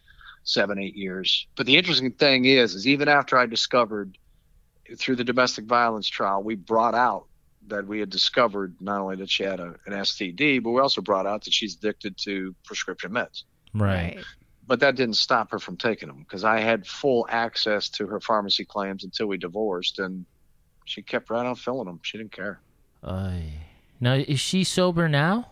seven, eight years. But the interesting thing is, is even after I discovered through the domestic violence trial, we brought out that we had discovered not only that she had a, an STD, but we also brought out that she's addicted to prescription meds. Right. But that didn't stop her from taking them because I had full access to her pharmacy claims until we divorced, and she kept right on filling them. She didn't care. Ay. Now is she sober now?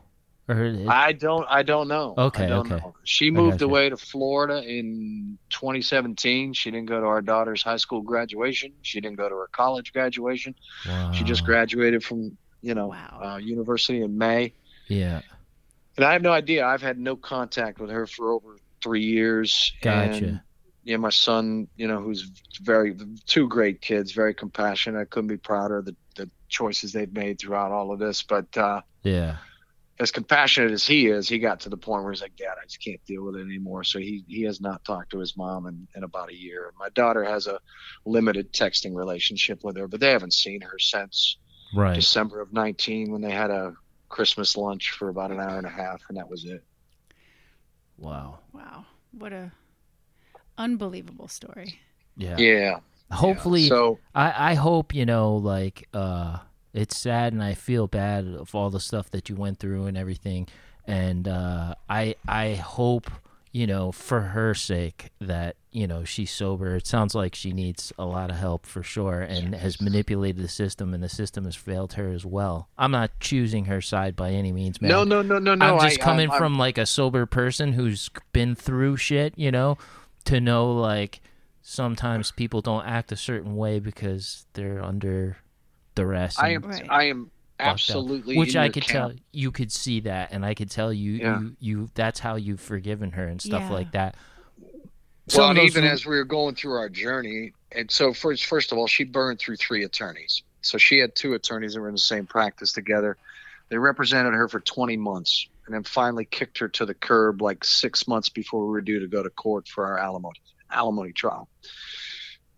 Or is- I don't. I don't know. Okay, I don't okay. know. She moved gotcha. away to Florida in 2017. She didn't go to our daughter's high school graduation. She didn't go to her college graduation. Wow. She just graduated from you know Wow. uh, university in May. Yeah. And I have no idea. I've had no contact with her for over three years. Gotcha. And, yeah, my son, you know, who's very two great kids, very compassionate. I couldn't be prouder of the, the choices they've made throughout all of this. But uh, Yeah. As compassionate as he is, he got to the point where he's like, Dad, I just can't deal with it anymore. So he, he has not talked to his mom in, in about a year. And my daughter has a limited texting relationship with her, but they haven't seen her since Right. December of 19 when they had a Christmas lunch for about an hour and a half, and that was it. Wow. Wow. What a unbelievable story. Yeah. Yeah. Hopefully, So I I hope you know like uh it's sad and I feel bad of all the stuff that you went through and everything. And uh I I hope you know for her sake that you know she's sober. It sounds like she needs a lot of help for sure and has manipulated the system and the system has failed her as well. I'm not choosing her side by any means man. No, no, no, no, no. I'm just I- coming I'm- from like a sober person who's been through shit, you know, to know like sometimes people don't act a certain way because they're under duress. I am. Right. I am fucked up. absolutely. which in I could camp. tell you could see that, and I could tell you, Yeah. you, you, that's how you've forgiven her and stuff Yeah. like that. Well, and even mo- as we were going through our journey, and so first, first of all, she burned through three attorneys. So she had two attorneys that were in the same practice together. They represented her for 20 months, and then finally kicked her to the curb like six months before we were due to go to court for our alimony alimony trial.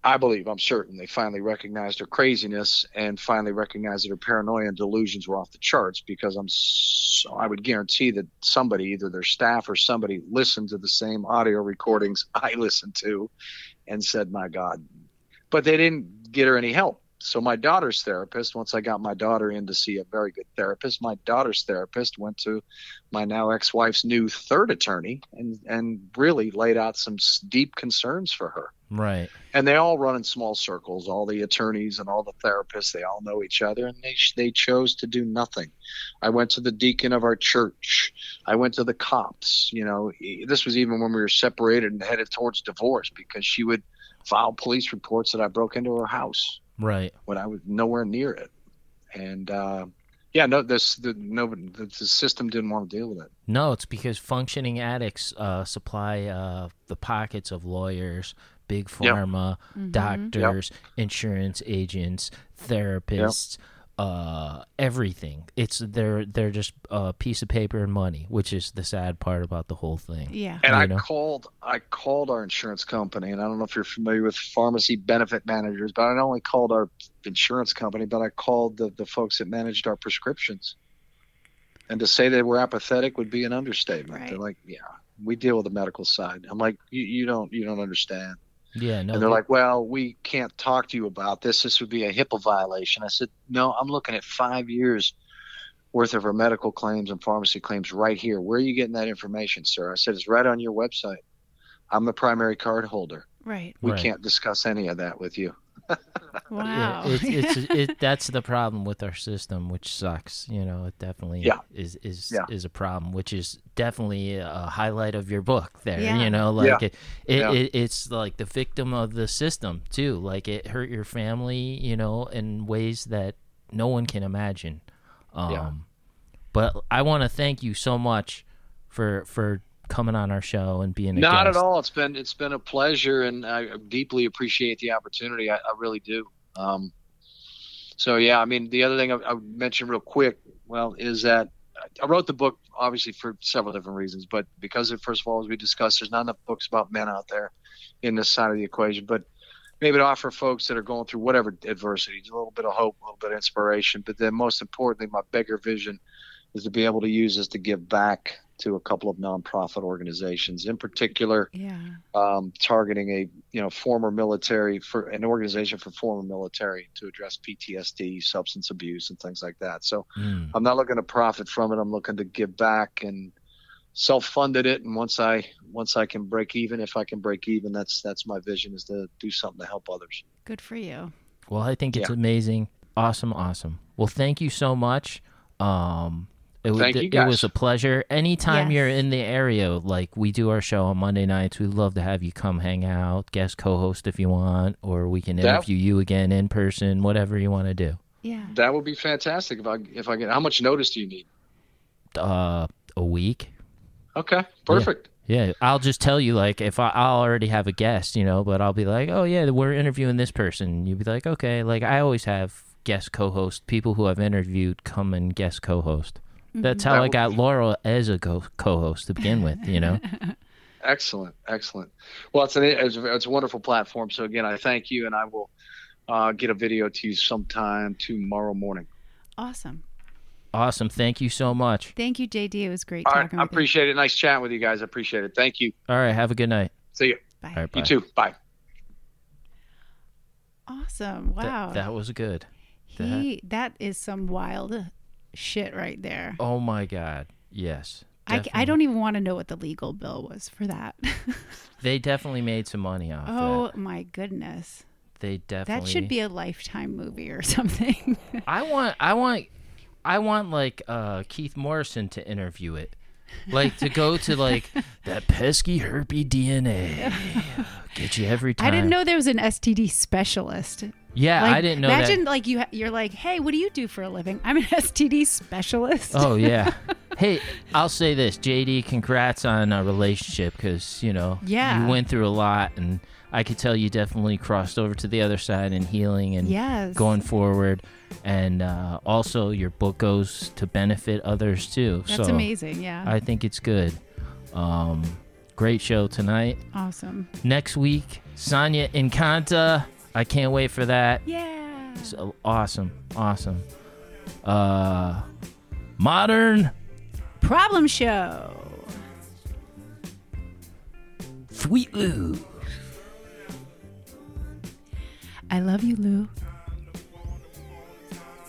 I believe, I'm certain, they finally recognized her craziness and finally recognized that her paranoia and delusions were off the charts because I'm so, I would guarantee that somebody, either their staff or somebody, listened to the same audio recordings I listened to and said, my God. But they didn't get her any help. So my daughter's therapist, once I got my daughter in to see a very good therapist, my daughter's therapist went to my now ex-wife's new third attorney and and really laid out some deep concerns for her Right. and they all run in small circles. All the attorneys and all the therapists they all know each other and they they chose to do nothing. I went to the deacon of our church. I went to the cops you know. This was even when we were separated and headed towards divorce because she would file police reports that i broke into her house Right. when i was nowhere near it. And uh yeah no this the no the, the system didn't want to deal with it. No, it's because functioning addicts uh, supply uh, the pockets of lawyers, big pharma, Mhm. doctors, insurance agents, therapists, uh, everything. It's they're they're just a piece of paper and money, which is the sad part about the whole thing. Yeah. And You I called I called our insurance company, and I don't know if you're familiar with pharmacy benefit managers, but I not only called our insurance company, but I called the, the folks that managed our prescriptions. And to say they were apathetic would be an understatement. Right. They're like, "Yeah, we deal with the medical side." I'm like, "You, you don't you don't understand." Yeah, no. and they're like, "Well, we can't talk to you about this. This would be a HIPAA violation." I said, "No, I'm looking at five years worth of our medical claims and pharmacy claims right here. Where are you getting that information, sir?" I said, "It's right on your website. I'm the primary card holder. Right. We Right. can't discuss any of that with you." Wow. Yeah, it's, it's it, that's the problem with our system, which sucks. You know, it definitely Yeah. is is Yeah. is a problem, which is definitely a highlight of your book. There, Yeah. you know, like Yeah. it, it, Yeah. it, it's like the victim of the system too. Like it hurt your family, you know, in ways that no one can imagine. Um, Yeah. But I want to thank you so much for for coming on our show and being a Not at all. It's been it's been a pleasure, and I deeply appreciate the opportunity. I, I really do. Um, so yeah, I mean, the other thing I, I would mention real quick, well, is that I wrote the book obviously for several different reasons, but because of, first of all, as we discussed, there's not enough books about men out there in this side of the equation. But maybe to offer folks that are going through whatever adversities a little bit of hope, a little bit of inspiration. But then most importantly, my bigger vision is to be able to use this to give back to a couple of nonprofit organizations, in particular, Yeah. um, targeting a you know former military for an organization for former military to address PTSD, substance abuse, and things like that. So Mm. I'm not looking to profit from it. I'm looking to give back and self-funded it. And once I once I can break even, if I can break even, that's that's my vision is to do something to help others. Good for you. Well, I think it's Yeah. amazing. Awesome, awesome. Well, thank you so much. Um, it, was Thank you, it was a pleasure. Anytime Yes. you're in the area, like we do our show on Monday nights, we'd love to have you come hang out, guest co-host if you want, or we can That- interview you again in person, whatever you want to do. Yeah. That would be fantastic if I if I get. How much notice do you need? Uh, a week. Okay, perfect. Yeah, I'll just tell you like if I, I'll already have a guest, you know, but I'll be like, oh yeah, we're interviewing this person. You'd be like, okay, like I always have guest co-host people who I've interviewed come and guest co-host. That's how That I got be- Laura as a co- co-host to begin with, you know. Excellent, excellent. Well, it's an it's, a- it's a wonderful platform. So again, I thank you, and I will uh, get a video to you sometime tomorrow morning. Awesome. awesome, thank you so much. Thank you, JD. It was great All right, talking I with appreciate it. Nice chatting with you guys. I appreciate it. Thank you. All right, have a good night. See you. you. Bye. All right, bye. You too. Bye. Awesome. That- Wow. that, was good. he that is some wild shit right there. Oh my god, yes. I, I don't even want to know what the legal bill was for that. They definitely made some money off that. oh that. my goodness. They definitely. That should be a lifetime movie or something. I want I want I want like uh Keith Morrison to interview it. Like to go to like that pesky herpy DNA. Get you every time. I didn't know there was an STD specialist. Yeah, Like, I didn't know imagine that. like you ha- you're like, "Hey, what do you do for a living?" I'm an STD specialist. Oh yeah. hey, I'll say this, JD. Congrats on a relationship because you know Yeah. you went through a lot, and I could tell you definitely crossed over to the other side and healing and Yes. going forward. And uh, also, your book goes to benefit others too. That's so amazing. Yeah. I think it's good. Um, great show tonight. awesome. Next week, Sonia Encanta. I can't wait for that. Yeah. So awesome, awesome. Uh, modern Problem show. Sweet Lou. I love you, Lou.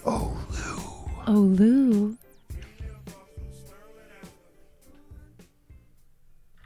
Oh, Lou. Oh, Lou.